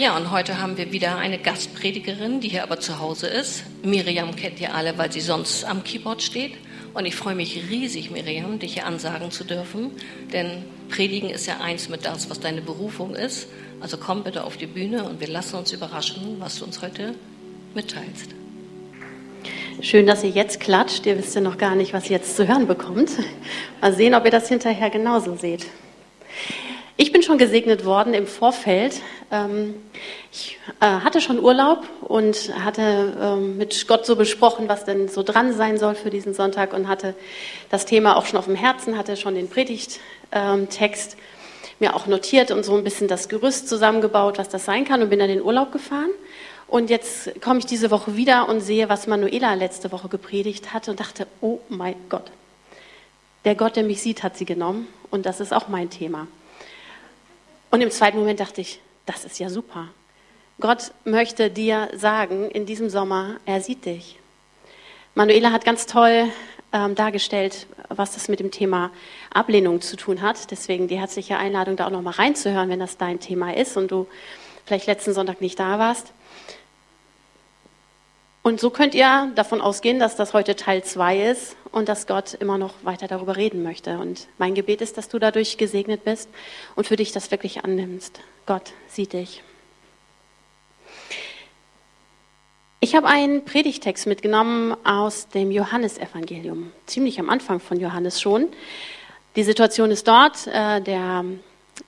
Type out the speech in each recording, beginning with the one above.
Ja, und heute haben wir wieder eine Gastpredigerin, die hier aber zu Hause ist. Miriam kennt ihr alle, weil sie sonst am Keyboard steht. Und ich freue mich riesig, Miriam, dich hier ansagen zu dürfen. Denn Predigen ist ja eins mit das, was deine Berufung ist. Also komm bitte auf die Bühne und wir lassen uns überraschen, was du uns heute mitteilst. Schön, dass ihr jetzt klatscht. Ihr wisst ja noch gar nicht, was ihr jetzt zu hören bekommt. Mal sehen, ob ihr das hinterher genauso seht. Ich bin schon gesegnet worden im Vorfeld. Ähm, ich äh, hatte schon Urlaub und hatte ähm, mit Gott so besprochen, was denn so dran sein soll für diesen Sonntag und hatte das Thema auch schon auf dem Herzen, hatte schon den Predigttext ähm, mir auch notiert und so ein bisschen das Gerüst zusammengebaut, was das sein kann und bin dann in den Urlaub gefahren. Und jetzt komme ich diese Woche wieder und sehe, was Manuela letzte Woche gepredigt hatte und dachte, oh mein Gott, der Gott, der mich sieht, hat sie genommen und das ist auch mein Thema. Und im zweiten Moment dachte ich, das ist ja super. Gott möchte dir sagen in diesem Sommer, er sieht dich. Manuela hat ganz toll ähm, dargestellt, was das mit dem Thema Ablehnung zu tun hat. Deswegen die herzliche Einladung, da auch noch mal reinzuhören, wenn das dein Thema ist und du vielleicht letzten Sonntag nicht da warst. Und so könnt ihr davon ausgehen, dass das heute Teil 2 ist und dass Gott immer noch weiter darüber reden möchte. Und mein Gebet ist, dass du dadurch gesegnet bist und für dich das wirklich annimmst. Gott sieht dich. Ich habe einen Predigtext mitgenommen aus dem Johannesevangelium, ziemlich am Anfang von Johannes schon. Die Situation ist dort, äh, der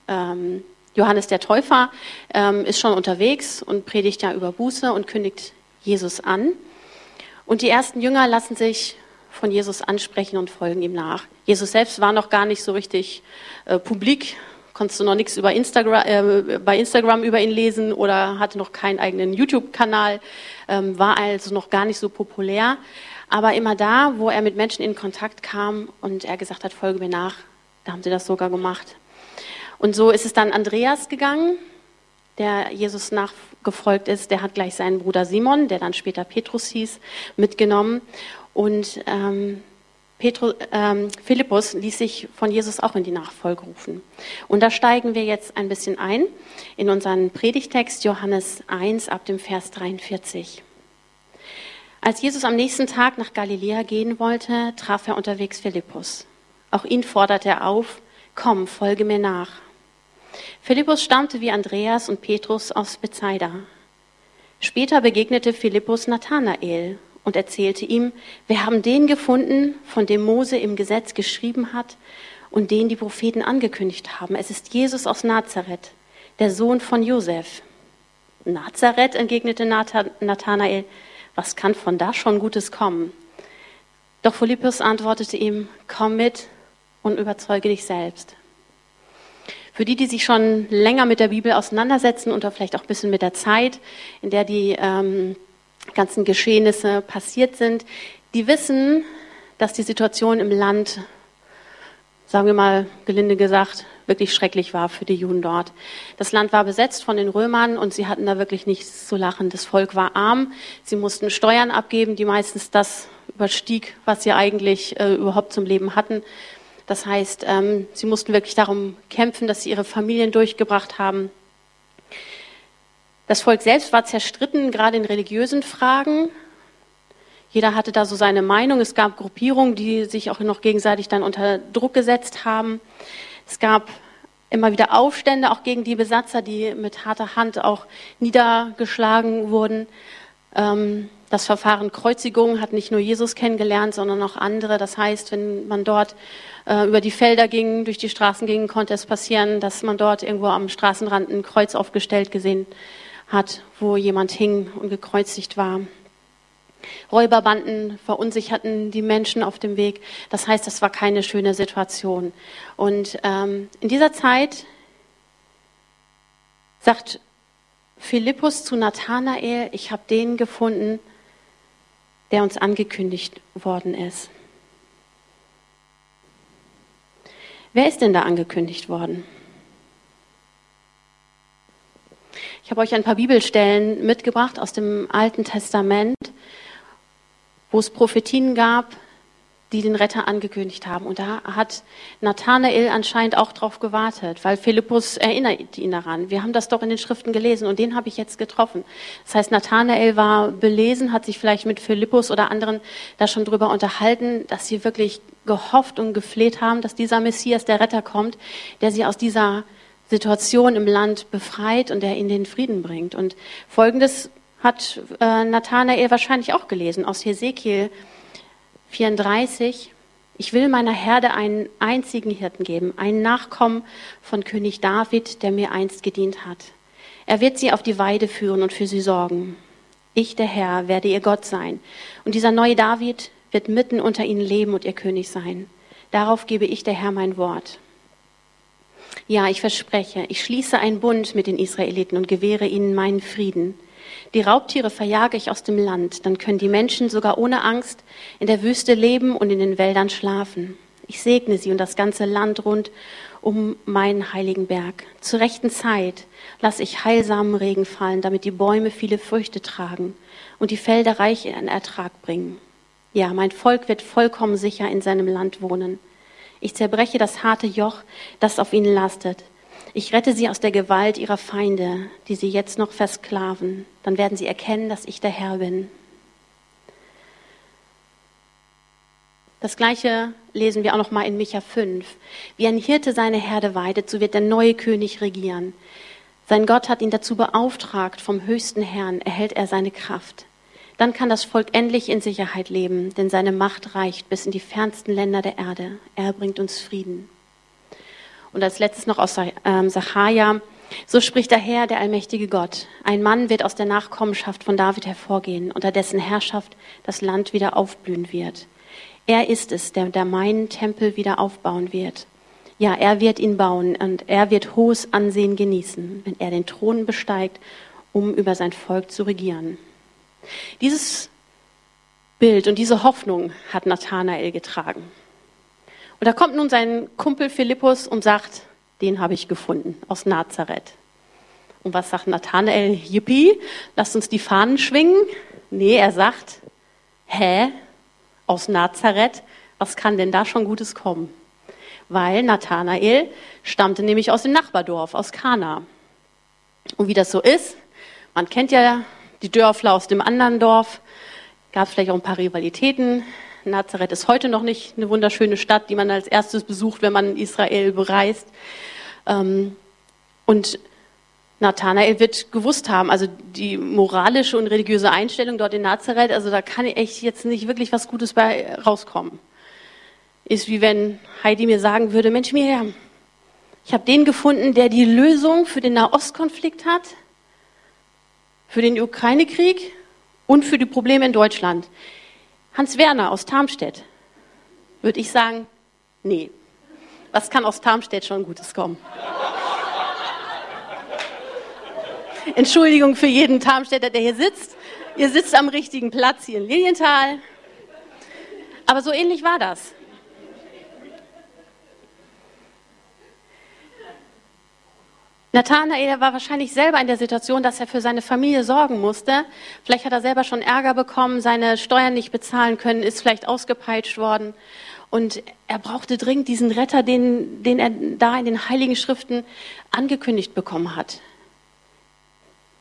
ähm, Johannes der Täufer ähm, ist schon unterwegs und predigt ja über Buße und kündigt Jesus an. Und die ersten Jünger lassen sich von Jesus ansprechen und folgen ihm nach. Jesus selbst war noch gar nicht so richtig äh, publik, konntest du noch nichts über Instagram, äh, bei Instagram über ihn lesen oder hatte noch keinen eigenen YouTube-Kanal, ähm, war also noch gar nicht so populär. Aber immer da, wo er mit Menschen in Kontakt kam und er gesagt hat, folge mir nach, da haben sie das sogar gemacht. Und so ist es dann Andreas gegangen, der Jesus nachgefolgt ist, der hat gleich seinen Bruder Simon, der dann später Petrus hieß, mitgenommen. Und ähm, Petru, ähm, Philippus ließ sich von Jesus auch in die Nachfolge rufen. Und da steigen wir jetzt ein bisschen ein in unseren Predigtext Johannes 1 ab dem Vers 43. Als Jesus am nächsten Tag nach Galiläa gehen wollte, traf er unterwegs Philippus. Auch ihn forderte er auf, komm, folge mir nach. Philippus stammte wie Andreas und Petrus aus Bethsaida. Später begegnete Philippus Nathanael und erzählte ihm, wir haben den gefunden, von dem Mose im Gesetz geschrieben hat und den die Propheten angekündigt haben. Es ist Jesus aus Nazareth, der Sohn von Josef. Nazareth, entgegnete Nathanael, was kann von da schon Gutes kommen? Doch Philippus antwortete ihm, komm mit und überzeuge dich selbst. Für die, die sich schon länger mit der Bibel auseinandersetzen und vielleicht auch ein bisschen mit der Zeit, in der die ähm, ganzen Geschehnisse passiert sind, die wissen, dass die Situation im Land, sagen wir mal gelinde gesagt, wirklich schrecklich war für die Juden dort. Das Land war besetzt von den Römern und sie hatten da wirklich nichts zu lachen. Das Volk war arm, sie mussten Steuern abgeben, die meistens das überstieg, was sie eigentlich äh, überhaupt zum Leben hatten. Das heißt, ähm, sie mussten wirklich darum kämpfen, dass sie ihre Familien durchgebracht haben. Das Volk selbst war zerstritten, gerade in religiösen Fragen. Jeder hatte da so seine Meinung. Es gab Gruppierungen, die sich auch noch gegenseitig dann unter Druck gesetzt haben. Es gab immer wieder Aufstände, auch gegen die Besatzer, die mit harter Hand auch niedergeschlagen wurden. Ähm, das Verfahren Kreuzigung hat nicht nur Jesus kennengelernt, sondern auch andere. Das heißt, wenn man dort äh, über die Felder ging, durch die Straßen ging, konnte es passieren, dass man dort irgendwo am Straßenrand ein Kreuz aufgestellt gesehen hat, wo jemand hing und gekreuzigt war. Räuberbanden verunsicherten die Menschen auf dem Weg. Das heißt, das war keine schöne Situation. Und ähm, in dieser Zeit sagt Philippus zu Nathanael, ich habe den gefunden, der uns angekündigt worden ist. Wer ist denn da angekündigt worden? Ich habe euch ein paar Bibelstellen mitgebracht aus dem Alten Testament, wo es Prophetien gab, die den Retter angekündigt haben. Und da hat Nathanael anscheinend auch drauf gewartet, weil Philippus erinnert ihn daran. Wir haben das doch in den Schriften gelesen und den habe ich jetzt getroffen. Das heißt, Nathanael war belesen, hat sich vielleicht mit Philippus oder anderen da schon drüber unterhalten, dass sie wirklich gehofft und gefleht haben, dass dieser Messias, der Retter kommt, der sie aus dieser Situation im Land befreit und der ihnen den Frieden bringt. Und folgendes hat äh, Nathanael wahrscheinlich auch gelesen aus Hesekiel 34. Ich will meiner Herde einen einzigen Hirten geben, einen Nachkommen von König David, der mir einst gedient hat. Er wird sie auf die Weide führen und für sie sorgen. Ich, der Herr, werde ihr Gott sein. Und dieser neue David wird mitten unter ihnen leben und ihr König sein. Darauf gebe ich, der Herr, mein Wort. Ja, ich verspreche, ich schließe einen Bund mit den Israeliten und gewähre ihnen meinen Frieden. Die Raubtiere verjage ich aus dem Land, dann können die Menschen sogar ohne Angst in der Wüste leben und in den Wäldern schlafen. Ich segne sie und das ganze Land rund um meinen heiligen Berg. Zur rechten Zeit lasse ich heilsamen Regen fallen, damit die Bäume viele Früchte tragen und die Felder reich in Ertrag bringen. Ja, mein Volk wird vollkommen sicher in seinem Land wohnen. Ich zerbreche das harte Joch, das auf ihnen lastet. Ich rette sie aus der Gewalt ihrer Feinde, die sie jetzt noch versklaven. Dann werden sie erkennen, dass ich der Herr bin. Das gleiche lesen wir auch noch mal in Micha 5. Wie ein Hirte seine Herde weidet, so wird der neue König regieren. Sein Gott hat ihn dazu beauftragt, vom höchsten Herrn erhält er seine Kraft. Dann kann das Volk endlich in Sicherheit leben, denn seine Macht reicht bis in die fernsten Länder der Erde. Er bringt uns Frieden. Und als letztes noch aus ähm, Sacharja. So spricht der Herr, der allmächtige Gott. Ein Mann wird aus der Nachkommenschaft von David hervorgehen, unter dessen Herrschaft das Land wieder aufblühen wird. Er ist es, der, der meinen Tempel wieder aufbauen wird. Ja, er wird ihn bauen und er wird hohes Ansehen genießen, wenn er den Thron besteigt, um über sein Volk zu regieren. Dieses Bild und diese Hoffnung hat Nathanael getragen. Und da kommt nun sein Kumpel Philippus und sagt, den habe ich gefunden aus Nazareth. Und was sagt Nathanael? Yippie, lasst uns die Fahnen schwingen. Nee, er sagt, hä, aus Nazareth, was kann denn da schon Gutes kommen? Weil Nathanael stammte nämlich aus dem Nachbardorf, aus Kana. Und wie das so ist, man kennt ja die Dörfler aus dem anderen Dorf, gab es vielleicht auch ein paar Rivalitäten. Nazareth ist heute noch nicht eine wunderschöne Stadt, die man als erstes besucht, wenn man Israel bereist. Ähm, und Nathanael wird gewusst haben, also die moralische und religiöse Einstellung dort in Nazareth, also da kann echt jetzt nicht wirklich was Gutes bei rauskommen. Ist wie wenn Heidi mir sagen würde, Mensch Miriam, ich habe den gefunden, der die Lösung für den Nahostkonflikt hat, für den Ukraine-Krieg und für die Probleme in Deutschland. Hans Werner aus Tarmstedt, würde ich sagen, nee. Was kann aus Tarmstedt schon Gutes kommen? Entschuldigung für jeden Tarmstädter, der hier sitzt. Ihr sitzt am richtigen Platz hier in Lilienthal. Aber so ähnlich war das. Nathanael war wahrscheinlich selber in der Situation, dass er für seine Familie sorgen musste. Vielleicht hat er selber schon Ärger bekommen, seine Steuern nicht bezahlen können, ist vielleicht ausgepeitscht worden. Und er brauchte dringend diesen Retter, den, den er da in den Heiligen Schriften angekündigt bekommen hat.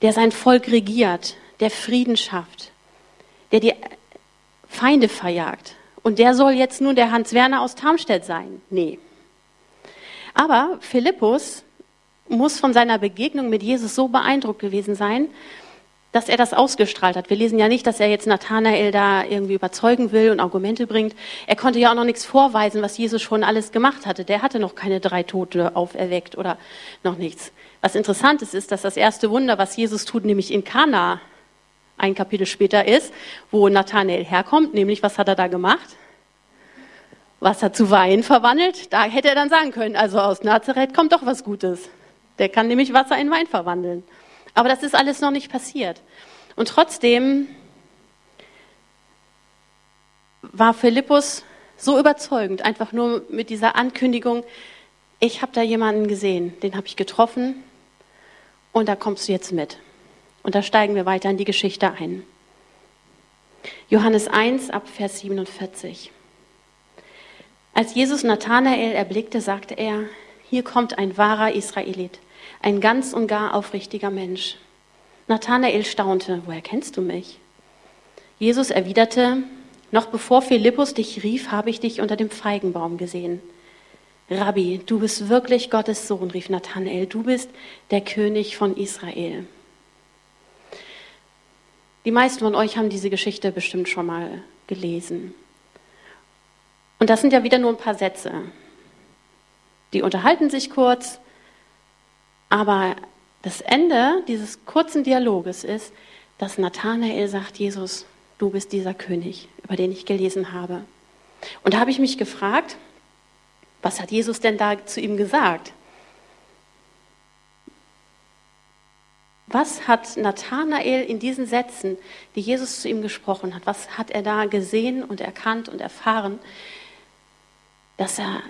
Der sein Volk regiert, der Frieden schafft, der die Feinde verjagt. Und der soll jetzt nun der Hans Werner aus Tarmstedt sein? Nee. Aber Philippus, muss von seiner Begegnung mit Jesus so beeindruckt gewesen sein, dass er das ausgestrahlt hat. Wir lesen ja nicht, dass er jetzt Nathanael da irgendwie überzeugen will und Argumente bringt. Er konnte ja auch noch nichts vorweisen, was Jesus schon alles gemacht hatte. Der hatte noch keine drei Tote auferweckt oder noch nichts. Was interessant ist, ist, dass das erste Wunder, was Jesus tut, nämlich in Kana, ein Kapitel später ist, wo Nathanael herkommt, nämlich was hat er da gemacht? Wasser zu Wein verwandelt. Da hätte er dann sagen können, also aus Nazareth kommt doch was Gutes. Der kann nämlich Wasser in Wein verwandeln. Aber das ist alles noch nicht passiert. Und trotzdem war Philippus so überzeugend, einfach nur mit dieser Ankündigung, ich habe da jemanden gesehen, den habe ich getroffen und da kommst du jetzt mit. Und da steigen wir weiter in die Geschichte ein. Johannes 1 ab Vers 47. Als Jesus Nathanael erblickte, sagte er, hier kommt ein wahrer Israelit, ein ganz und gar aufrichtiger Mensch. Nathanael staunte, woher kennst du mich? Jesus erwiderte, noch bevor Philippus dich rief, habe ich dich unter dem Feigenbaum gesehen. Rabbi, du bist wirklich Gottes Sohn, rief Nathanael, du bist der König von Israel. Die meisten von euch haben diese Geschichte bestimmt schon mal gelesen. Und das sind ja wieder nur ein paar Sätze. Die unterhalten sich kurz, aber das Ende dieses kurzen Dialoges ist, dass Nathanael sagt, Jesus, du bist dieser König, über den ich gelesen habe. Und da habe ich mich gefragt, was hat Jesus denn da zu ihm gesagt? Was hat Nathanael in diesen Sätzen, die Jesus zu ihm gesprochen hat, was hat er da gesehen und erkannt und erfahren, dass er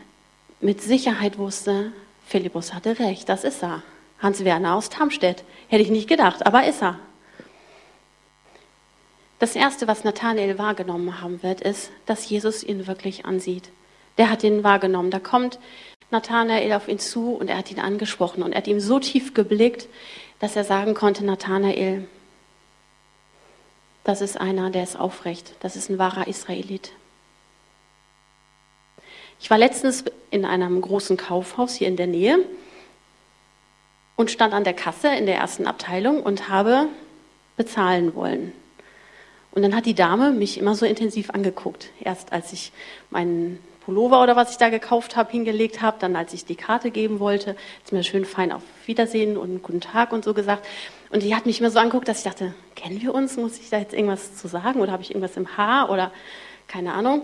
mit Sicherheit wusste, Philippus hatte recht, das ist er. Hans Werner aus Tamstedt. Hätte ich nicht gedacht, aber ist er. Das Erste, was Nathanael wahrgenommen haben wird, ist, dass Jesus ihn wirklich ansieht. Der hat ihn wahrgenommen. Da kommt Nathanael auf ihn zu und er hat ihn angesprochen und er hat ihm so tief geblickt, dass er sagen konnte, Nathanael, das ist einer, der ist aufrecht, das ist ein wahrer Israelit. Ich war letztens in einem großen Kaufhaus hier in der Nähe und stand an der Kasse in der ersten Abteilung und habe bezahlen wollen. Und dann hat die Dame mich immer so intensiv angeguckt. Erst als ich meinen Pullover oder was ich da gekauft habe, hingelegt habe, dann als ich die Karte geben wollte, hat sie mir schön fein auf Wiedersehen und guten Tag und so gesagt. Und die hat mich immer so angeguckt, dass ich dachte, kennen wir uns? Muss ich da jetzt irgendwas zu sagen oder habe ich irgendwas im Haar oder keine Ahnung.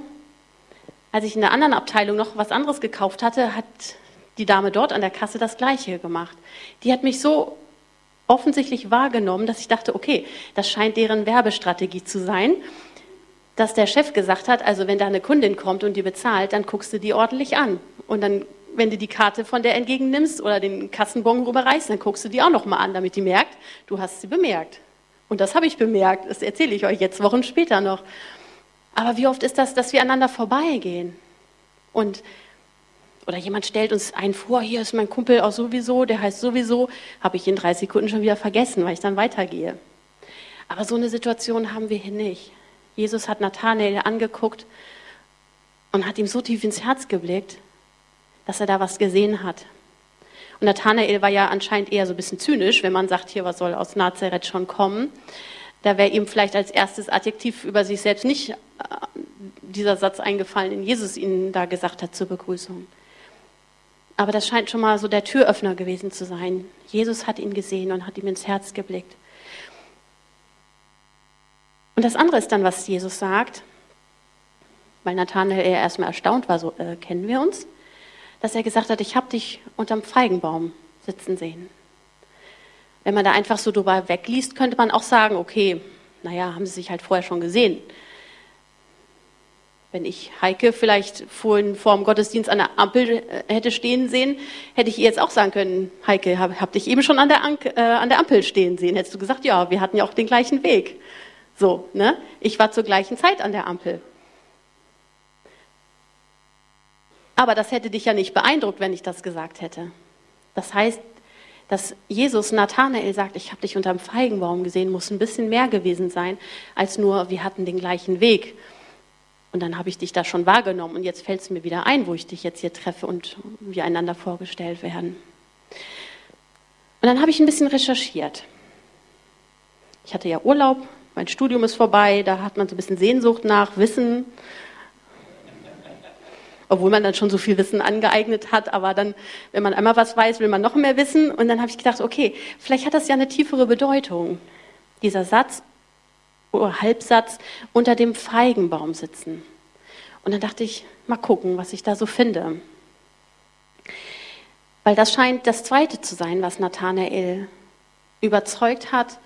Als ich in der anderen Abteilung noch was anderes gekauft hatte, hat die Dame dort an der Kasse das Gleiche gemacht. Die hat mich so offensichtlich wahrgenommen, dass ich dachte, okay, das scheint deren Werbestrategie zu sein, dass der Chef gesagt hat, also wenn da eine Kundin kommt und die bezahlt, dann guckst du die ordentlich an. Und dann, wenn du die Karte von der entgegennimmst oder den Kassenbon rüberreichst, dann guckst du die auch noch mal an, damit die merkt, du hast sie bemerkt. Und das habe ich bemerkt, das erzähle ich euch jetzt Wochen später noch. Aber wie oft ist das, dass wir aneinander vorbeigehen? Und oder jemand stellt uns einen vor, hier ist mein Kumpel auch sowieso, der heißt sowieso, habe ich in drei Sekunden schon wieder vergessen, weil ich dann weitergehe. Aber so eine Situation haben wir hier nicht. Jesus hat Nathanael angeguckt und hat ihm so tief ins Herz geblickt, dass er da was gesehen hat. Und Nathanael war ja anscheinend eher so ein bisschen zynisch, wenn man sagt, hier, was soll aus Nazareth schon kommen. Da wäre ihm vielleicht als erstes Adjektiv über sich selbst nicht dieser Satz eingefallen, den Jesus ihnen da gesagt hat zur Begrüßung. Aber das scheint schon mal so der Türöffner gewesen zu sein. Jesus hat ihn gesehen und hat ihm ins Herz geblickt. Und das andere ist dann, was Jesus sagt, weil Nathanael eher erstmal erstaunt war, so äh, kennen wir uns, dass er gesagt hat, ich habe dich unterm Feigenbaum sitzen sehen. Wenn man da einfach so drüber wegliest, könnte man auch sagen, okay, naja, haben sie sich halt vorher schon gesehen. Wenn ich Heike vielleicht vorhin vor dem Gottesdienst an der Ampel äh, hätte stehen sehen, hätte ich ihr jetzt auch sagen können, Heike, hab, hab dich eben schon an der, Ank äh, an der Ampel stehen sehen. Hättest du gesagt, ja, wir hatten ja auch den gleichen Weg. So, ne? Ich war zur gleichen Zeit an der Ampel. Aber das hätte dich ja nicht beeindruckt, wenn ich das gesagt hätte. Das heißt, dass Jesus Nathanael sagt, ich habe dich unterm Feigenbaum gesehen, muss ein bisschen mehr gewesen sein, als nur, wir hatten den gleichen Weg. Und dann habe ich dich da schon wahrgenommen und jetzt fällt es mir wieder ein, wo ich dich jetzt hier treffe und wir einander vorgestellt werden. Und dann habe ich ein bisschen recherchiert. Ich hatte ja Urlaub, mein Studium ist vorbei, da hat man so ein bisschen Sehnsucht nach Wissen, obwohl man dann schon so viel Wissen angeeignet hat, aber dann, wenn man einmal was weiß, will man noch mehr wissen. Und dann habe ich gedacht, okay, vielleicht hat das ja eine tiefere Bedeutung. Dieser Satz, Halbsatz unter dem Feigenbaum sitzen. Und dann dachte ich, mal gucken, was ich da so finde. Weil das scheint das Zweite zu sein, was Nathanael überzeugt hat,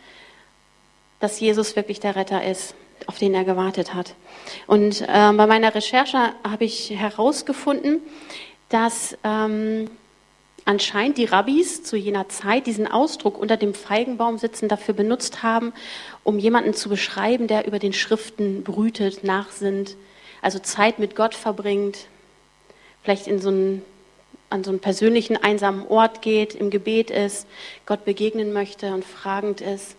dass Jesus wirklich der Retter ist, auf den er gewartet hat. Und äh, bei meiner Recherche habe ich herausgefunden, dass ähm, anscheinend die Rabbis zu jener Zeit diesen Ausdruck unter dem Feigenbaum sitzen dafür benutzt haben, um jemanden zu beschreiben, der über den Schriften brütet, nachsinnt, also Zeit mit Gott verbringt. vielleicht in so einen, an so einen persönlichen einsamen Ort geht, im Gebet ist, Gott begegnen möchte und fragend ist.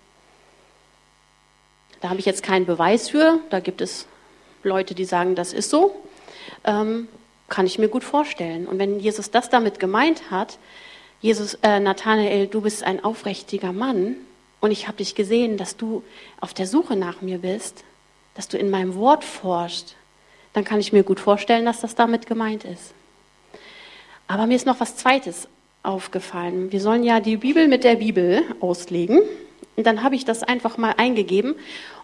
Da habe ich jetzt keinen Beweis für. Da gibt es Leute, die sagen, das ist so. Ähm, kann ich mir gut vorstellen. Und wenn Jesus das damit gemeint hat, Jesus, äh, Nathanael, du bist ein aufrichtiger Mann und ich habe dich gesehen, dass du auf der Suche nach mir bist, dass du in meinem Wort forschst, dann kann ich mir gut vorstellen, dass das damit gemeint ist. Aber mir ist noch was Zweites aufgefallen. Wir sollen ja die Bibel mit der Bibel auslegen. Und dann habe ich das einfach mal eingegeben,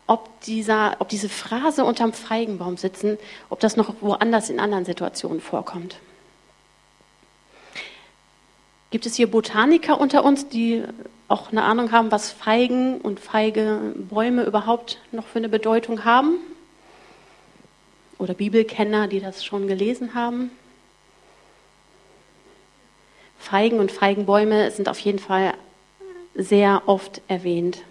ob, dieser, ob diese Phrase unterm Feigenbaum sitzen, ob das noch woanders in anderen Situationen vorkommt. Gibt es hier Botaniker unter uns, die auch eine Ahnung haben, was Feigen und feige Bäume überhaupt noch für eine Bedeutung haben? Oder Bibelkenner, die das schon gelesen haben? Feigen und Feigenbäume sind auf jeden Fall sehr oft erwähnt.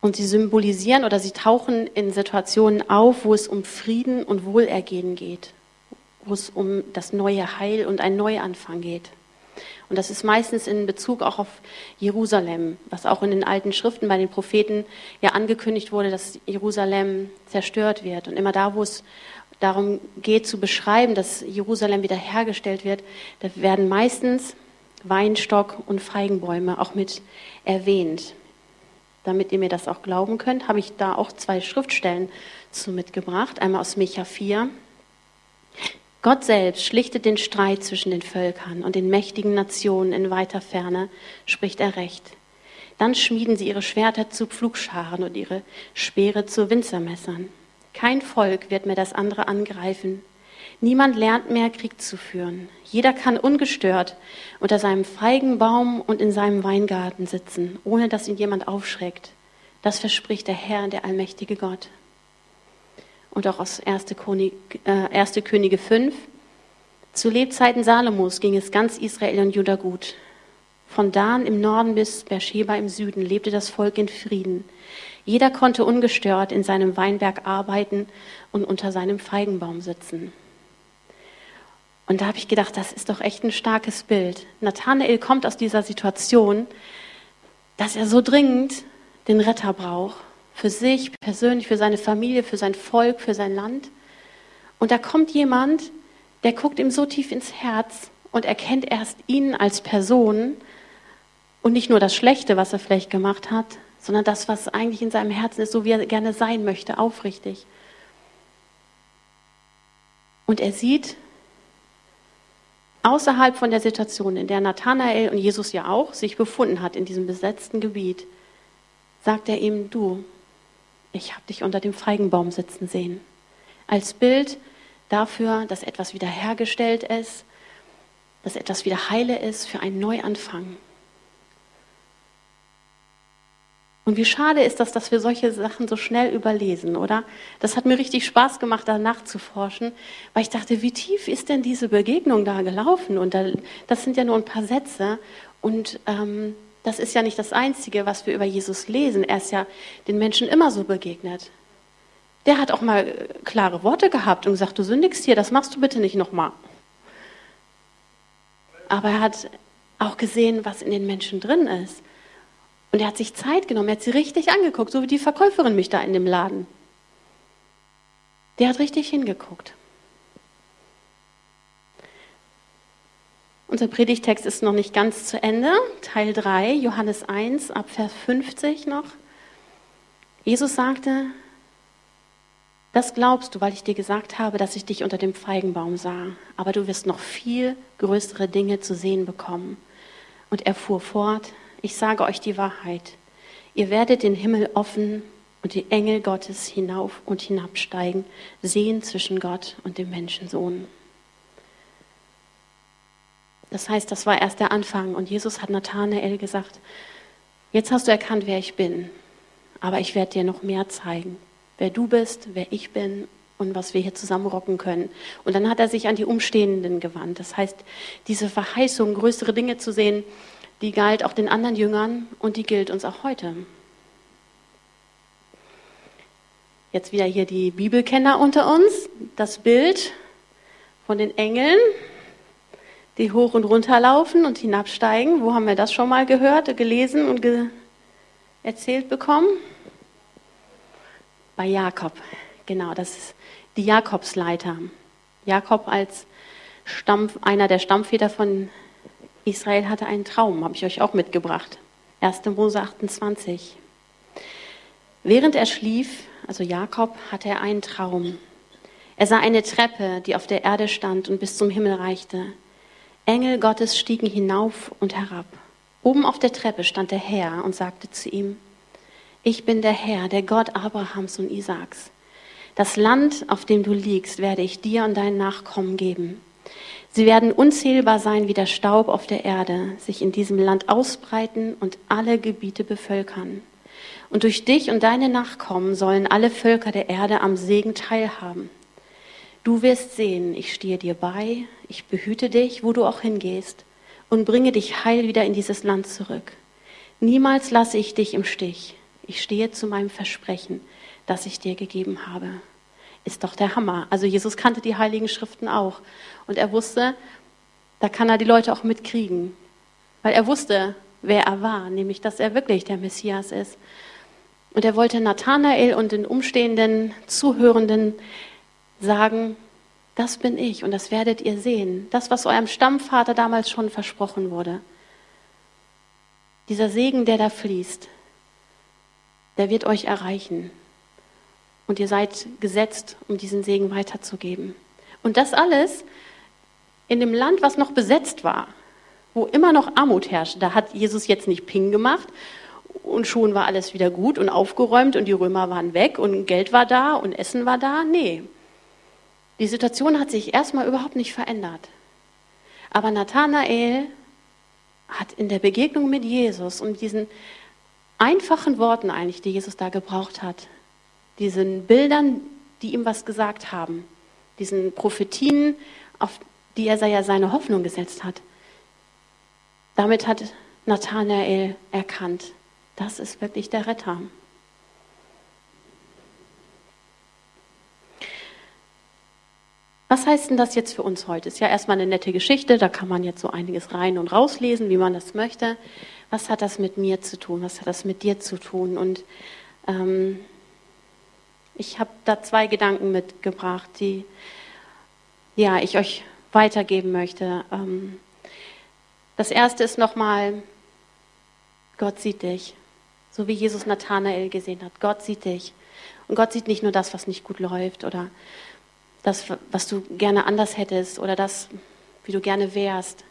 Und sie symbolisieren oder sie tauchen in Situationen auf, wo es um Frieden und Wohlergehen geht, wo es um das neue Heil und ein Neuanfang geht. Und das ist meistens in Bezug auch auf Jerusalem, was auch in den alten Schriften bei den Propheten ja angekündigt wurde, dass Jerusalem zerstört wird. Und immer da, wo es darum geht zu beschreiben, dass Jerusalem wiederhergestellt wird, da werden meistens Weinstock und Feigenbäume auch mit erwähnt. Damit ihr mir das auch glauben könnt, habe ich da auch zwei Schriftstellen zu mitgebracht. Einmal aus Micha 4. Gott selbst schlichtet den Streit zwischen den Völkern und den mächtigen Nationen in weiter Ferne, spricht er recht. Dann schmieden sie ihre Schwerter zu Pflugscharen und ihre Speere zu Winzermessern. Kein Volk wird mehr das andere angreifen. Niemand lernt mehr, Krieg zu führen. Jeder kann ungestört unter seinem Feigenbaum und in seinem Weingarten sitzen, ohne dass ihn jemand aufschreckt. Das verspricht der Herr, der allmächtige Gott. Und auch aus 1. König, äh, 1. Könige 5. Zu Lebzeiten Salomos ging es ganz Israel und Juda gut. Von Dan im Norden bis Beersheba im Süden lebte das Volk in Frieden. Jeder konnte ungestört in seinem Weinberg arbeiten und unter seinem Feigenbaum sitzen. Und da habe ich gedacht, das ist doch echt ein starkes Bild. Nathanael kommt aus dieser Situation, dass er so dringend den Retter braucht. Für sich persönlich, für seine Familie, für sein Volk, für sein Land. Und da kommt jemand, der guckt ihm so tief ins Herz und erkennt erst ihn als Person und nicht nur das Schlechte, was er vielleicht gemacht hat, sondern das, was eigentlich in seinem Herzen ist, so wie er gerne sein möchte, aufrichtig. Und er sieht, außerhalb von der Situation, in der Nathanael und Jesus ja auch sich befunden hat, in diesem besetzten Gebiet, sagt er ihm, du, ich habe dich unter dem Feigenbaum sitzen sehen. Als Bild dafür, dass etwas wiederhergestellt ist, dass etwas wieder heile ist für einen Neuanfang. Und wie schade ist das, dass wir solche Sachen so schnell überlesen, oder? Das hat mir richtig Spaß gemacht, da nachzuforschen, weil ich dachte, wie tief ist denn diese Begegnung da gelaufen? Und da, das sind ja nur ein paar Sätze. Und ähm, das ist ja nicht das Einzige, was wir über Jesus lesen. Er ist ja den Menschen immer so begegnet. Der hat auch mal äh, klare Worte gehabt und gesagt, du sündigst hier, das machst du bitte nicht nochmal. Aber er hat auch gesehen, was in den Menschen drin ist. Und er hat sich Zeit genommen, er hat sie richtig angeguckt, so wie die Verkäuferin mich da in dem Laden. Der hat richtig hingeguckt. Unser Predigtext ist noch nicht ganz zu Ende. Teil 3, Johannes 1, ab Vers 50 noch. Jesus sagte, das glaubst du, weil ich dir gesagt habe, dass ich dich unter dem Feigenbaum sah. Aber du wirst noch viel größere Dinge zu sehen bekommen. Und er fuhr fort, ich sage euch die Wahrheit. Ihr werdet den Himmel offen und die Engel Gottes hinauf und hinabsteigen, sehen zwischen Gott und dem Menschensohn. Das heißt, das war erst der Anfang. Und Jesus hat Nathanael gesagt, jetzt hast du erkannt, wer ich bin, aber ich werde dir noch mehr zeigen, wer du bist, wer ich bin und was wir hier zusammen rocken können. Und dann hat er sich an die Umstehenden gewandt. Das heißt, diese Verheißung, größere Dinge zu sehen, die galt auch den anderen Jüngern und die gilt uns auch heute. Jetzt wieder hier die Bibelkenner unter uns. Das Bild von den Engeln, die hoch und runter laufen und hinabsteigen. Wo haben wir das schon mal gehört, gelesen und ge erzählt bekommen? Bei Jakob. Genau, das ist die Jakobsleiter. Jakob als Stamm, einer der Stammväter von Israel hatte einen Traum, habe ich euch auch mitgebracht. 1. Mose 28. Während er schlief, also Jakob, hatte er einen Traum. Er sah eine Treppe, die auf der Erde stand und bis zum Himmel reichte. Engel Gottes stiegen hinauf und herab. Oben auf der Treppe stand der Herr und sagte zu ihm, Ich bin der Herr, der Gott Abrahams und Isaaks. Das Land, auf dem du liegst, werde ich dir und deinen Nachkommen geben. Sie werden unzählbar sein wie der Staub auf der Erde, sich in diesem Land ausbreiten und alle Gebiete bevölkern. Und durch dich und deine Nachkommen sollen alle Völker der Erde am Segen teilhaben. Du wirst sehen, ich stehe dir bei, ich behüte dich, wo du auch hingehst, und bringe dich heil wieder in dieses Land zurück. Niemals lasse ich dich im Stich. Ich stehe zu meinem Versprechen, das ich dir gegeben habe. Ist doch der Hammer. Also Jesus kannte die heiligen Schriften auch. Und er wusste, da kann er die Leute auch mitkriegen. Weil er wusste, wer er war, nämlich dass er wirklich der Messias ist. Und er wollte Nathanael und den umstehenden Zuhörenden sagen, das bin ich und das werdet ihr sehen. Das, was eurem Stammvater damals schon versprochen wurde. Dieser Segen, der da fließt, der wird euch erreichen. Und ihr seid gesetzt, um diesen Segen weiterzugeben. Und das alles in dem Land, was noch besetzt war, wo immer noch Armut herrschte. Da hat Jesus jetzt nicht Ping gemacht und schon war alles wieder gut und aufgeräumt und die Römer waren weg und Geld war da und Essen war da. Nee. Die Situation hat sich erstmal überhaupt nicht verändert. Aber Nathanael hat in der Begegnung mit Jesus und diesen einfachen Worten eigentlich, die Jesus da gebraucht hat, diesen Bildern, die ihm was gesagt haben, diesen Prophetien, auf die er ja seine Hoffnung gesetzt hat, damit hat Nathanael erkannt, das ist wirklich der Retter. Was heißt denn das jetzt für uns heute? Ist ja erstmal eine nette Geschichte, da kann man jetzt so einiges rein und rauslesen, wie man das möchte. Was hat das mit mir zu tun? Was hat das mit dir zu tun? Und ähm, ich habe da zwei Gedanken mitgebracht, die ja, ich euch weitergeben möchte. Ähm, das erste ist nochmal, Gott sieht dich so wie Jesus Nathanael gesehen hat. Gott sieht dich. Und Gott sieht nicht nur das, was nicht gut läuft oder das, was du gerne anders hättest oder das, wie du gerne wärst.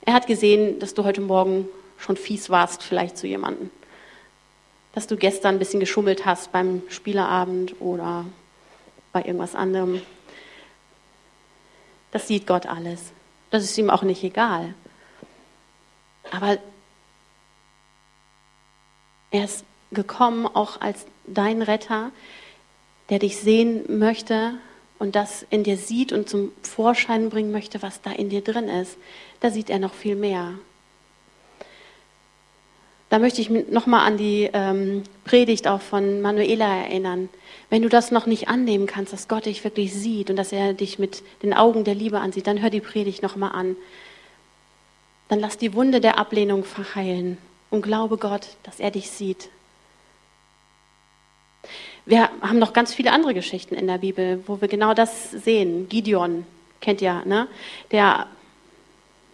Er hat gesehen, dass du heute Morgen schon fies warst, vielleicht zu jemandem. Dass du gestern ein bisschen geschummelt hast beim Spieleabend oder bei irgendwas anderem. Das sieht Gott alles. Das ist ihm auch nicht egal. Aber er ist gekommen auch als dein Retter, der dich sehen möchte und das in dir sieht und zum Vorschein bringen möchte, was da in dir drin ist. Da sieht er noch viel mehr. Da möchte ich nochmal an die ähm, Predigt auch von Manuela erinnern. Wenn du das noch nicht annehmen kannst, dass Gott dich wirklich sieht und dass er dich mit den Augen der Liebe ansieht, dann hör die Predigt nochmal an. Dann lass die Wunde der Ablehnung verheilen und glaube Gott, dass er dich sieht. Wir haben noch ganz viele andere Geschichten in der Bibel, wo wir genau das sehen. Gideon, kennt ihr, ne? Der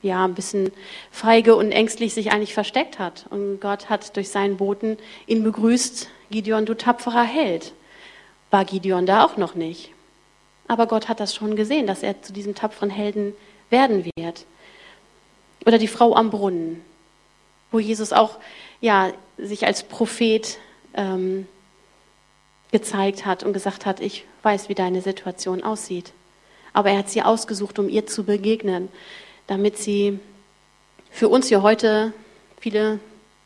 ja ein bisschen feige und ängstlich sich eigentlich versteckt hat. Und Gott hat durch seinen Boten ihn begrüßt, Gideon, du tapferer Held. War Gideon da auch noch nicht. Aber Gott hat das schon gesehen, dass er zu diesem tapferen Helden werden wird. Oder die Frau am Brunnen, wo Jesus auch ja, sich als Prophet ähm, gezeigt hat und gesagt hat, ich weiß, wie deine Situation aussieht. Aber er hat sie ausgesucht, um ihr zu begegnen, damit sie für uns hier heute, viele,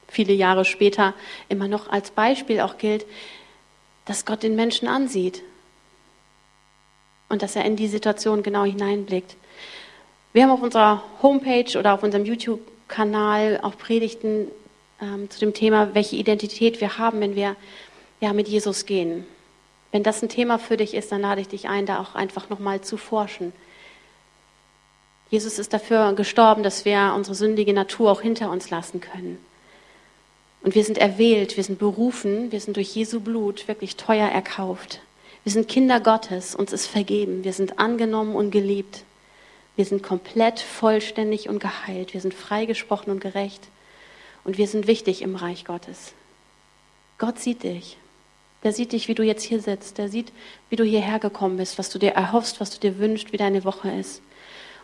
viele Jahre später, immer noch als Beispiel auch gilt, dass Gott den Menschen ansieht und dass er in die Situation genau hineinblickt. Wir haben auf unserer Homepage oder auf unserem YouTube Kanal auch Predigten ähm, zu dem Thema, welche Identität wir haben, wenn wir ja, mit Jesus gehen. Wenn das ein Thema für dich ist, dann lade ich dich ein, da auch einfach nochmal zu forschen. Jesus ist dafür gestorben, dass wir unsere sündige Natur auch hinter uns lassen können. Und wir sind erwählt, wir sind berufen, wir sind durch Jesu Blut wirklich teuer erkauft. Wir sind Kinder Gottes, uns ist vergeben, wir sind angenommen und geliebt. Wir sind komplett, vollständig und geheilt, wir sind freigesprochen und gerecht und wir sind wichtig im Reich Gottes. Gott sieht dich. Der sieht dich, wie du jetzt hier sitzt. Der sieht, wie du hierher gekommen bist, was du dir erhoffst, was du dir wünschst, wie deine Woche ist.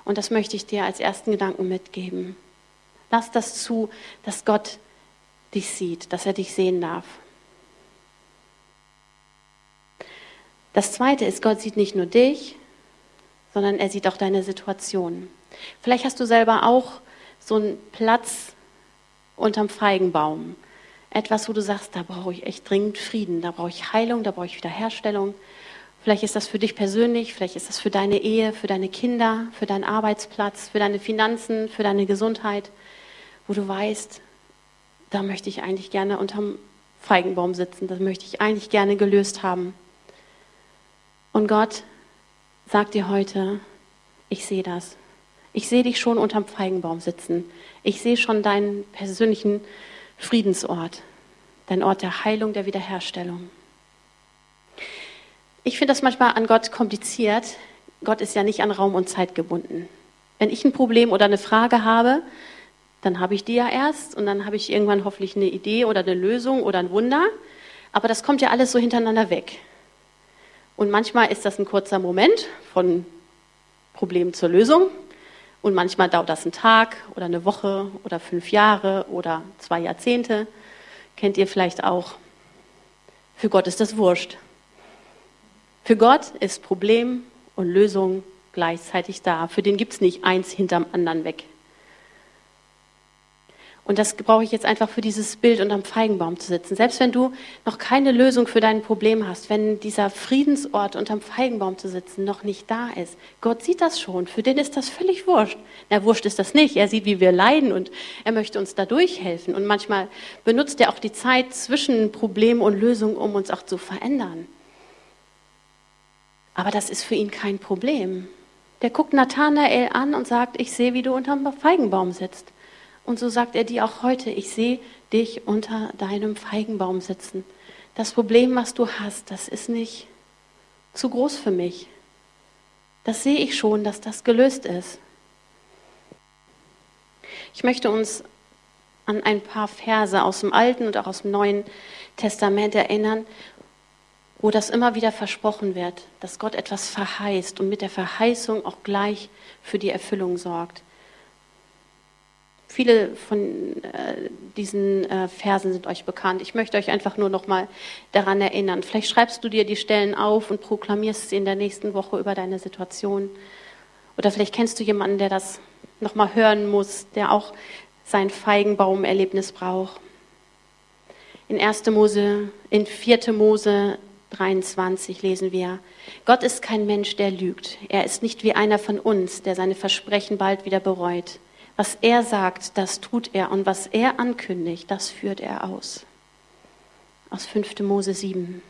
Und das möchte ich dir als ersten Gedanken mitgeben. Lass das zu, dass Gott dich sieht, dass er dich sehen darf. Das Zweite ist, Gott sieht nicht nur dich, sondern er sieht auch deine Situation. Vielleicht hast du selber auch so einen Platz unterm Feigenbaum. Etwas, wo du sagst, da brauche ich echt dringend Frieden, da brauche ich Heilung, da brauche ich Wiederherstellung. Vielleicht ist das für dich persönlich, vielleicht ist das für deine Ehe, für deine Kinder, für deinen Arbeitsplatz, für deine Finanzen, für deine Gesundheit, wo du weißt, da möchte ich eigentlich gerne unterm Feigenbaum sitzen, das möchte ich eigentlich gerne gelöst haben. Und Gott sagt dir heute, ich sehe das. Ich sehe dich schon unterm Feigenbaum sitzen. Ich sehe schon deinen persönlichen Friedensort, dein Ort der Heilung, der Wiederherstellung. Ich finde das manchmal an Gott kompliziert. Gott ist ja nicht an Raum und Zeit gebunden. Wenn ich ein Problem oder eine Frage habe, dann habe ich die ja erst und dann habe ich irgendwann hoffentlich eine Idee oder eine Lösung oder ein Wunder. Aber das kommt ja alles so hintereinander weg. Und manchmal ist das ein kurzer Moment von Problem zur Lösung. Und manchmal dauert das einen Tag oder eine Woche oder fünf Jahre oder zwei Jahrzehnte. Kennt ihr vielleicht auch. Für Gott ist das wurscht. Für Gott ist Problem und Lösung gleichzeitig da. Für den gibt es nicht eins hinterm anderen weg. Und das brauche ich jetzt einfach für dieses Bild unterm Feigenbaum zu sitzen. Selbst wenn du noch keine Lösung für dein Problem hast, wenn dieser Friedensort unterm Feigenbaum zu sitzen noch nicht da ist, Gott sieht das schon. Für den ist das völlig wurscht. Na, wurscht ist das nicht. Er sieht, wie wir leiden und er möchte uns dadurch helfen. Und manchmal benutzt er auch die Zeit zwischen Problem und Lösung, um uns auch zu verändern. Aber das ist für ihn kein Problem. Der guckt Nathanael an und sagt, ich sehe, wie du unterm Feigenbaum sitzt. Und so sagt er dir auch heute, ich sehe dich unter deinem Feigenbaum sitzen. Das Problem, was du hast, das ist nicht zu groß für mich. Das sehe ich schon, dass das gelöst ist. Ich möchte uns an ein paar Verse aus dem Alten und auch aus dem Neuen Testament erinnern, wo das immer wieder versprochen wird, dass Gott etwas verheißt und mit der Verheißung auch gleich für die Erfüllung sorgt. Viele von äh, diesen äh, Versen sind euch bekannt. Ich möchte euch einfach nur noch mal daran erinnern. Vielleicht schreibst du dir die Stellen auf und proklamierst sie in der nächsten Woche über deine Situation. Oder vielleicht kennst du jemanden, der das noch mal hören muss, der auch sein Feigenbaum-Erlebnis braucht. In 1. Mose, in 4. Mose 23 lesen wir, Gott ist kein Mensch, der lügt. Er ist nicht wie einer von uns, der seine Versprechen bald wieder bereut. Was er sagt, das tut er und was er ankündigt, das führt er aus. Aus 5. Mose 7.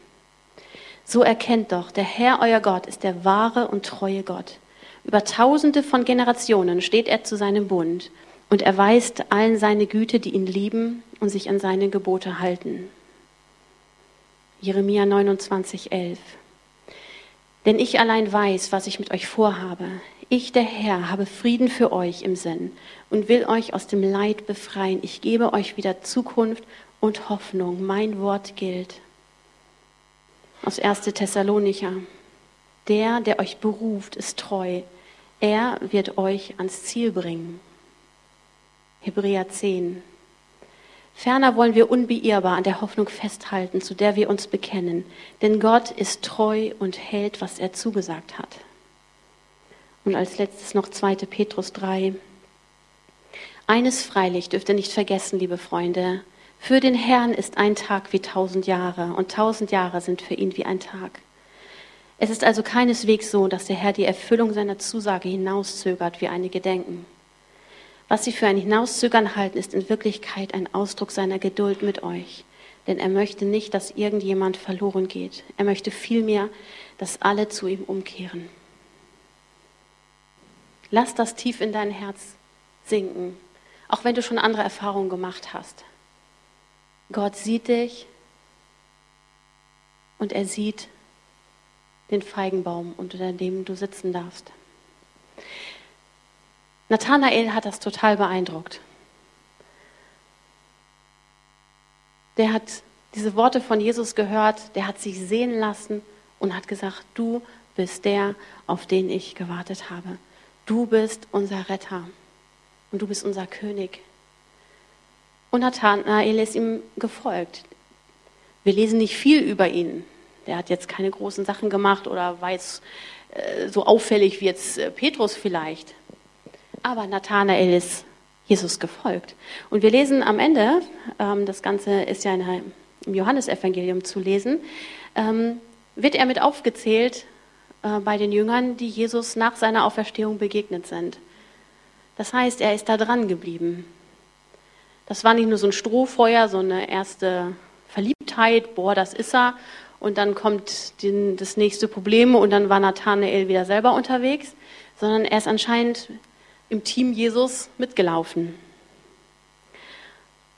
So erkennt doch, der Herr euer Gott ist der wahre und treue Gott. Über tausende von Generationen steht er zu seinem Bund und erweist allen seine Güte, die ihn lieben und sich an seine Gebote halten. Jeremia 29, 11. Denn ich allein weiß, was ich mit euch vorhabe. Ich, der Herr, habe Frieden für euch im Sinn und will euch aus dem Leid befreien. Ich gebe euch wieder Zukunft und Hoffnung. Mein Wort gilt. Aus 1. Thessalonicher. Der, der euch beruft, ist treu. Er wird euch ans Ziel bringen. Hebräer 10. Ferner wollen wir unbeirrbar an der Hoffnung festhalten, zu der wir uns bekennen. Denn Gott ist treu und hält, was er zugesagt hat. Und als letztes noch 2. Petrus 3. Eines freilich dürft ihr nicht vergessen, liebe Freunde. Für den Herrn ist ein Tag wie tausend Jahre und tausend Jahre sind für ihn wie ein Tag. Es ist also keineswegs so, dass der Herr die Erfüllung seiner Zusage hinauszögert, wie einige denken. Was sie für ein Hinauszögern halten, ist in Wirklichkeit ein Ausdruck seiner Geduld mit euch. denn er möchte nicht, dass irgendjemand verloren geht. Er möchte vielmehr, dass alle zu ihm umkehren. Lass das tief in dein Herz sinken, auch wenn du schon andere Erfahrungen gemacht hast. Gott sieht dich und er sieht den Feigenbaum, unter dem du sitzen darfst. Nathanael hat das total beeindruckt. Der hat diese Worte von Jesus gehört, der hat sich sehen lassen und hat gesagt, du bist der, auf den ich gewartet habe. Du bist unser Retter und du bist unser König. Und Nathanael ist ihm gefolgt. Wir lesen nicht viel über ihn. Der hat jetzt keine großen Sachen gemacht oder war jetzt äh, so auffällig wie jetzt äh, Petrus vielleicht. Aber Nathanael ist Jesus gefolgt. Und wir lesen am Ende, ähm, das Ganze ist ja im Johannesevangelium zu lesen, ähm, wird er mit aufgezählt äh, bei den Jüngern, die Jesus nach seiner Auferstehung begegnet sind. Das heißt, er ist da dran geblieben. Das war nicht nur so ein Strohfeuer, so eine erste Verliebtheit, boah, das ist er. Und dann kommt den, das nächste Problem und dann war Nathanael wieder selber unterwegs, sondern er ist anscheinend im Team Jesus mitgelaufen.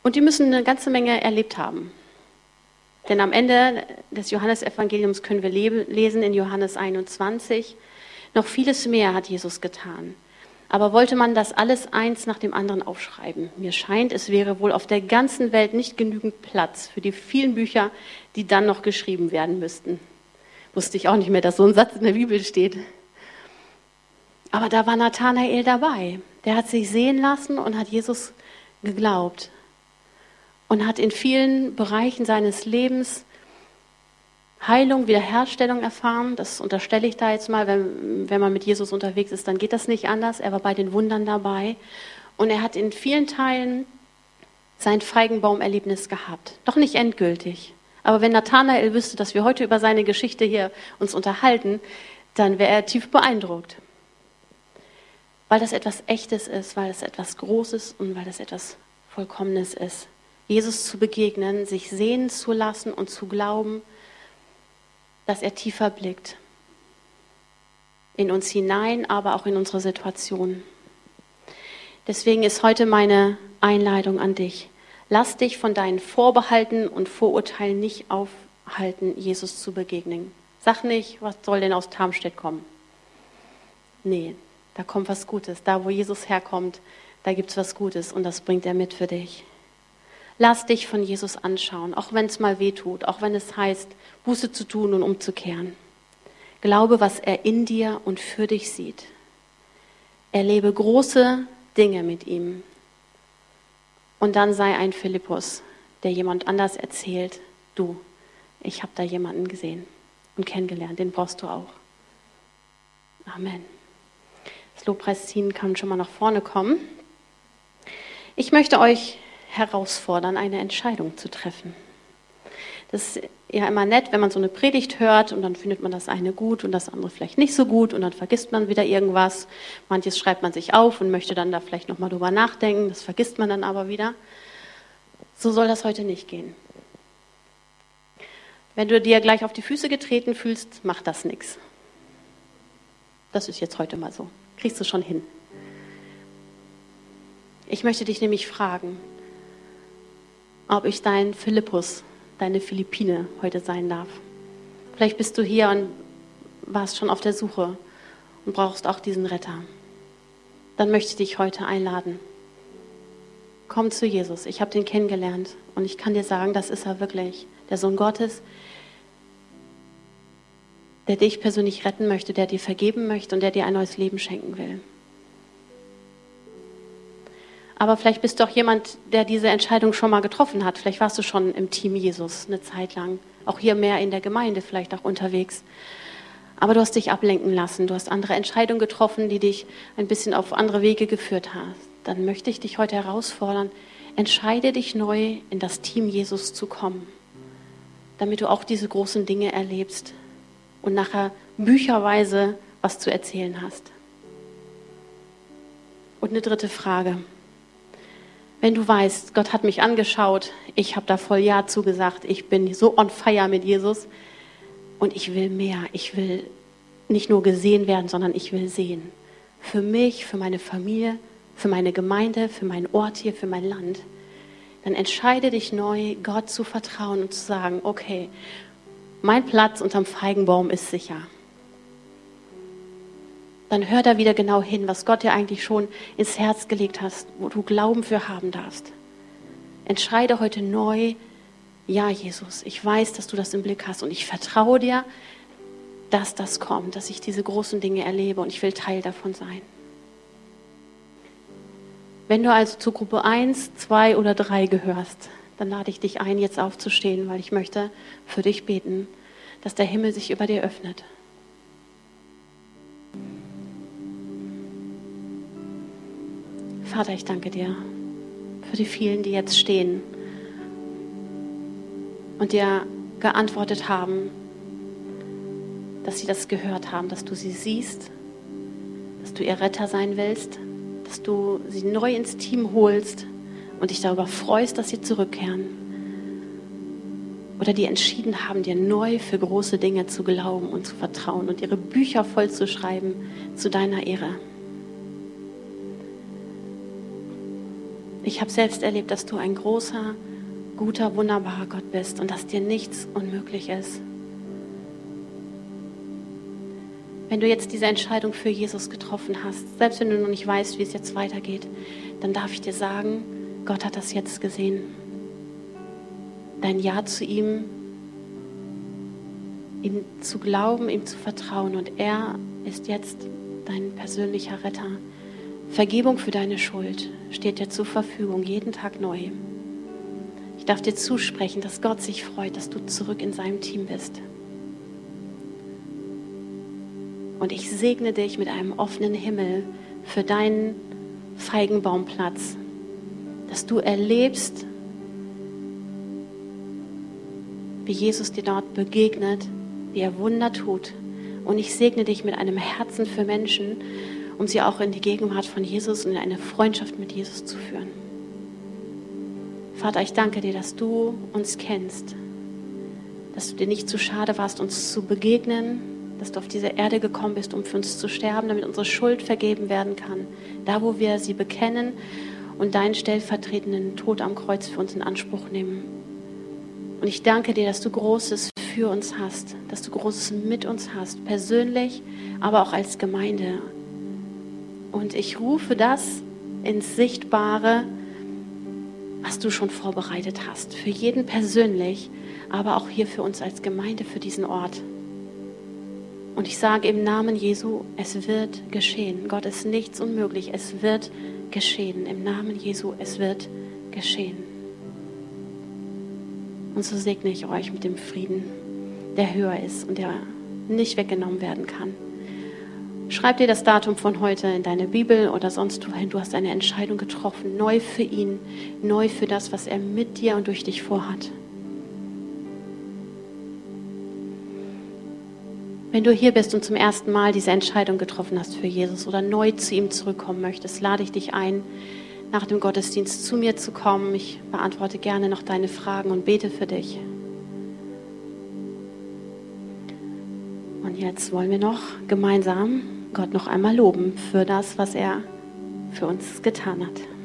Und die müssen eine ganze Menge erlebt haben. Denn am Ende des Johannesevangeliums können wir lesen in Johannes 21, noch vieles mehr hat Jesus getan. Aber wollte man das alles eins nach dem anderen aufschreiben? Mir scheint, es wäre wohl auf der ganzen Welt nicht genügend Platz für die vielen Bücher, die dann noch geschrieben werden müssten. Wusste ich auch nicht mehr, dass so ein Satz in der Bibel steht. Aber da war Nathanael dabei. Der hat sich sehen lassen und hat Jesus geglaubt und hat in vielen Bereichen seines Lebens Heilung, Wiederherstellung erfahren. Das unterstelle ich da jetzt mal. Wenn, wenn man mit Jesus unterwegs ist, dann geht das nicht anders. Er war bei den Wundern dabei. Und er hat in vielen Teilen sein Feigenbaumerlebnis gehabt. Doch nicht endgültig. Aber wenn Nathanael wüsste, dass wir heute über seine Geschichte hier uns unterhalten, dann wäre er tief beeindruckt. Weil das etwas Echtes ist, weil es etwas Großes und weil es etwas Vollkommenes ist. Jesus zu begegnen, sich sehen zu lassen und zu glauben, dass er tiefer blickt. In uns hinein, aber auch in unsere Situation. Deswegen ist heute meine Einladung an dich. Lass dich von deinen Vorbehalten und Vorurteilen nicht aufhalten, Jesus zu begegnen. Sag nicht, was soll denn aus Tarmstedt kommen? Nee, da kommt was Gutes. Da, wo Jesus herkommt, da gibt es was Gutes und das bringt er mit für dich. Lass dich von Jesus anschauen, auch wenn es mal weh tut, auch wenn es heißt, Buße zu tun und umzukehren. Glaube, was er in dir und für dich sieht. Erlebe große Dinge mit ihm. Und dann sei ein Philippus, der jemand anders erzählt, du, ich habe da jemanden gesehen und kennengelernt, den brauchst du auch. Amen. Das Lobpreisteam kann schon mal nach vorne kommen. Ich möchte euch herausfordern, eine Entscheidung zu treffen. Das ist ja immer nett, wenn man so eine Predigt hört und dann findet man das eine gut und das andere vielleicht nicht so gut und dann vergisst man wieder irgendwas. Manches schreibt man sich auf und möchte dann da vielleicht nochmal drüber nachdenken, das vergisst man dann aber wieder. So soll das heute nicht gehen. Wenn du dir gleich auf die Füße getreten fühlst, macht das nichts. Das ist jetzt heute mal so. Kriegst du schon hin. Ich möchte dich nämlich fragen, ob ich dein Philippus, deine Philippine heute sein darf. Vielleicht bist du hier und warst schon auf der Suche und brauchst auch diesen Retter. Dann möchte ich dich heute einladen. Komm zu Jesus. Ich habe den kennengelernt und ich kann dir sagen, das ist er wirklich. Der Sohn Gottes, der dich persönlich retten möchte, der dir vergeben möchte und der dir ein neues Leben schenken will. Aber vielleicht bist du auch jemand, der diese Entscheidung schon mal getroffen hat. Vielleicht warst du schon im Team Jesus eine Zeit lang. Auch hier mehr in der Gemeinde vielleicht auch unterwegs. Aber du hast dich ablenken lassen. Du hast andere Entscheidungen getroffen, die dich ein bisschen auf andere Wege geführt haben. Dann möchte ich dich heute herausfordern, entscheide dich neu, in das Team Jesus zu kommen, damit du auch diese großen Dinge erlebst und nachher bücherweise was zu erzählen hast. Und eine dritte Frage. Wenn du weißt, Gott hat mich angeschaut, ich habe da voll Ja zugesagt, ich bin so on fire mit Jesus und ich will mehr. Ich will nicht nur gesehen werden, sondern ich will sehen. Für mich, für meine Familie, für meine Gemeinde, für meinen Ort hier, für mein Land. Dann entscheide dich neu, Gott zu vertrauen und zu sagen, okay, mein Platz unterm Feigenbaum ist sicher. Dann hör da wieder genau hin, was Gott dir eigentlich schon ins Herz gelegt hast, wo du Glauben für haben darfst. Entscheide heute neu, ja Jesus, ich weiß, dass du das im Blick hast und ich vertraue dir, dass das kommt, dass ich diese großen Dinge erlebe und ich will Teil davon sein. Wenn du also zu Gruppe 1, 2 oder 3 gehörst, dann lade ich dich ein, jetzt aufzustehen, weil ich möchte für dich beten, dass der Himmel sich über dir öffnet. Vater, ich danke dir für die vielen, die jetzt stehen und dir geantwortet haben, dass sie das gehört haben, dass du sie siehst, dass du ihr Retter sein willst, dass du sie neu ins Team holst und dich darüber freust, dass sie zurückkehren. Oder die entschieden haben, dir neu für große Dinge zu glauben und zu vertrauen und ihre Bücher voll zu schreiben zu deiner Ehre. Ich habe selbst erlebt, dass du ein großer, guter, wunderbarer Gott bist und dass dir nichts unmöglich ist. Wenn du jetzt diese Entscheidung für Jesus getroffen hast, selbst wenn du noch nicht weißt, wie es jetzt weitergeht, dann darf ich dir sagen, Gott hat das jetzt gesehen. Dein Ja zu ihm, ihm zu glauben, ihm zu vertrauen und er ist jetzt dein persönlicher Retter. Vergebung für deine Schuld steht dir zur Verfügung, jeden Tag neu. Ich darf dir zusprechen, dass Gott sich freut, dass du zurück in seinem Team bist. Und ich segne dich mit einem offenen Himmel für deinen Feigenbaumplatz, dass du erlebst, wie Jesus dir dort begegnet, wie er Wunder tut. Und ich segne dich mit einem Herzen für Menschen, um sie auch in die Gegenwart von Jesus und in eine Freundschaft mit Jesus zu führen. Vater, ich danke dir, dass du uns kennst, dass du dir nicht zu schade warst, uns zu begegnen, dass du auf diese Erde gekommen bist, um für uns zu sterben, damit unsere Schuld vergeben werden kann. Da, wo wir sie bekennen und deinen stellvertretenden Tod am Kreuz für uns in Anspruch nehmen. Und ich danke dir, dass du Großes für uns hast, dass du Großes mit uns hast, persönlich, aber auch als Gemeinde. Und ich rufe das ins Sichtbare, was du schon vorbereitet hast, für jeden persönlich, aber auch hier für uns als Gemeinde, für diesen Ort. Und ich sage im Namen Jesu, es wird geschehen. Gott ist nichts unmöglich. Es wird geschehen. Im Namen Jesu, es wird geschehen. Und so segne ich euch mit dem Frieden, der höher ist und der nicht weggenommen werden kann. Schreib dir das Datum von heute in deine Bibel oder sonst wohin. Du hast eine Entscheidung getroffen, neu für ihn, neu für das, was er mit dir und durch dich vorhat. Wenn du hier bist und zum ersten Mal diese Entscheidung getroffen hast für Jesus oder neu zu ihm zurückkommen möchtest, lade ich dich ein, nach dem Gottesdienst zu mir zu kommen. Ich beantworte gerne noch deine Fragen und bete für dich. Und jetzt wollen wir noch gemeinsam Gott noch einmal loben für das, was er für uns getan hat.